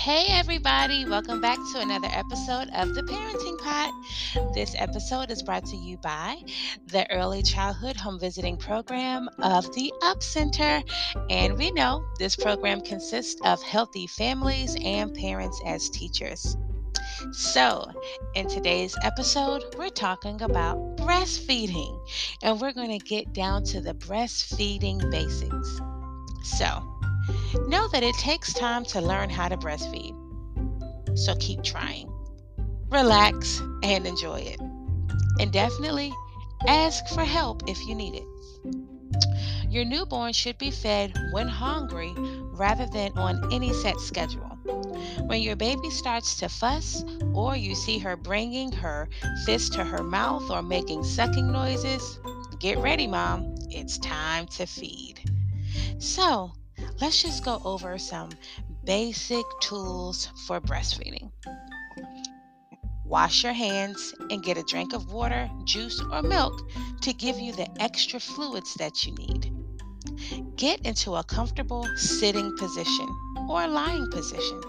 Hey, everybody, welcome back to another episode of the Parenting Pot. This episode is brought to you by the Early Childhood Home Visiting Program of the Up Center. And we know this program consists of healthy families and parents as teachers. So, in today's episode, we're talking about breastfeeding, and we're going to get down to the breastfeeding basics. So, Know that it takes time to learn how to breastfeed. So keep trying. Relax and enjoy it. And definitely ask for help if you need it. Your newborn should be fed when hungry rather than on any set schedule. When your baby starts to fuss, or you see her bringing her fist to her mouth or making sucking noises, get ready, mom. It's time to feed. So, let's just go over some basic tools for breastfeeding. Wash your hands and get a drink of water, juice, or milk to give you the extra fluids that you need. Get into a comfortable sitting position or lying position.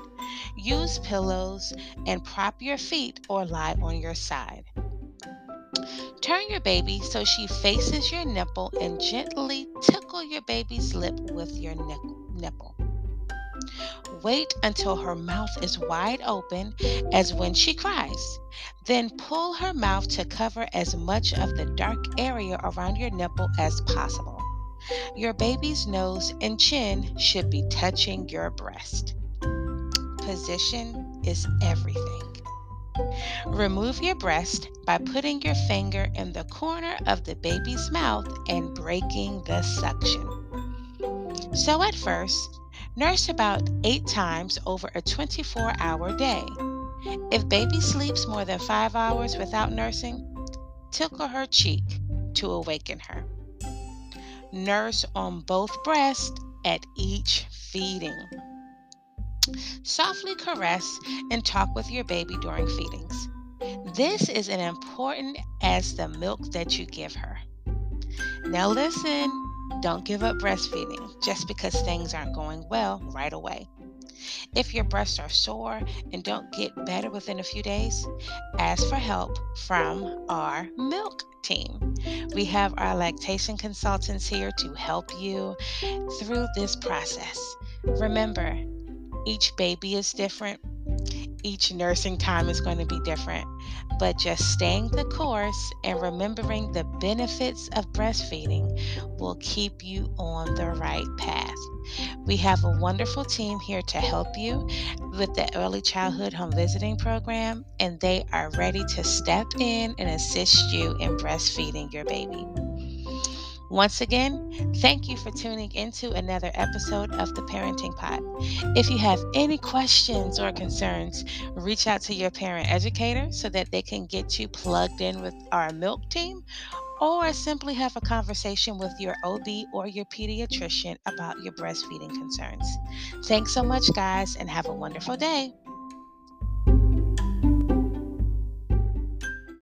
Use pillows and prop your feet or lie on your side. Turn your baby so she faces your nipple and gently tickle your baby's lip with your nipple. Wait until her mouth is wide open as when she cries. Then pull her mouth to cover as much of the dark area around your nipple as possible. Your baby's nose and chin should be touching your breast. Position is everything. Remove your breast by putting your finger in the corner of the baby's mouth and breaking the suction. So, at first, nurse about eight times over a 24 hour day. If baby sleeps more than five hours without nursing, tickle her cheek to awaken her. Nurse on both breasts at each feeding. Softly caress and talk with your baby during feedings. This is as important as the milk that you give her. Now, listen, don't give up breastfeeding just because things aren't going well right away. If your breasts are sore and don't get better within a few days, ask for help from our milk team. We have our lactation consultants here to help you through this process. Remember, each baby is different, each nursing time is going to be different, but just staying the course and remembering the benefits of breastfeeding will keep you on the right path. We have a wonderful team here to help you with the Early Childhood Home Visiting Program, and they are ready to step in and assist you in breastfeeding your baby. Once again, thank you for tuning into another episode of the Parenting Pot. If you have any questions or concerns, reach out to your parent educator so that they can get you plugged in with our milk team or simply have a conversation with your OB or your pediatrician about your breastfeeding concerns. Thanks so much, guys, and have a wonderful day.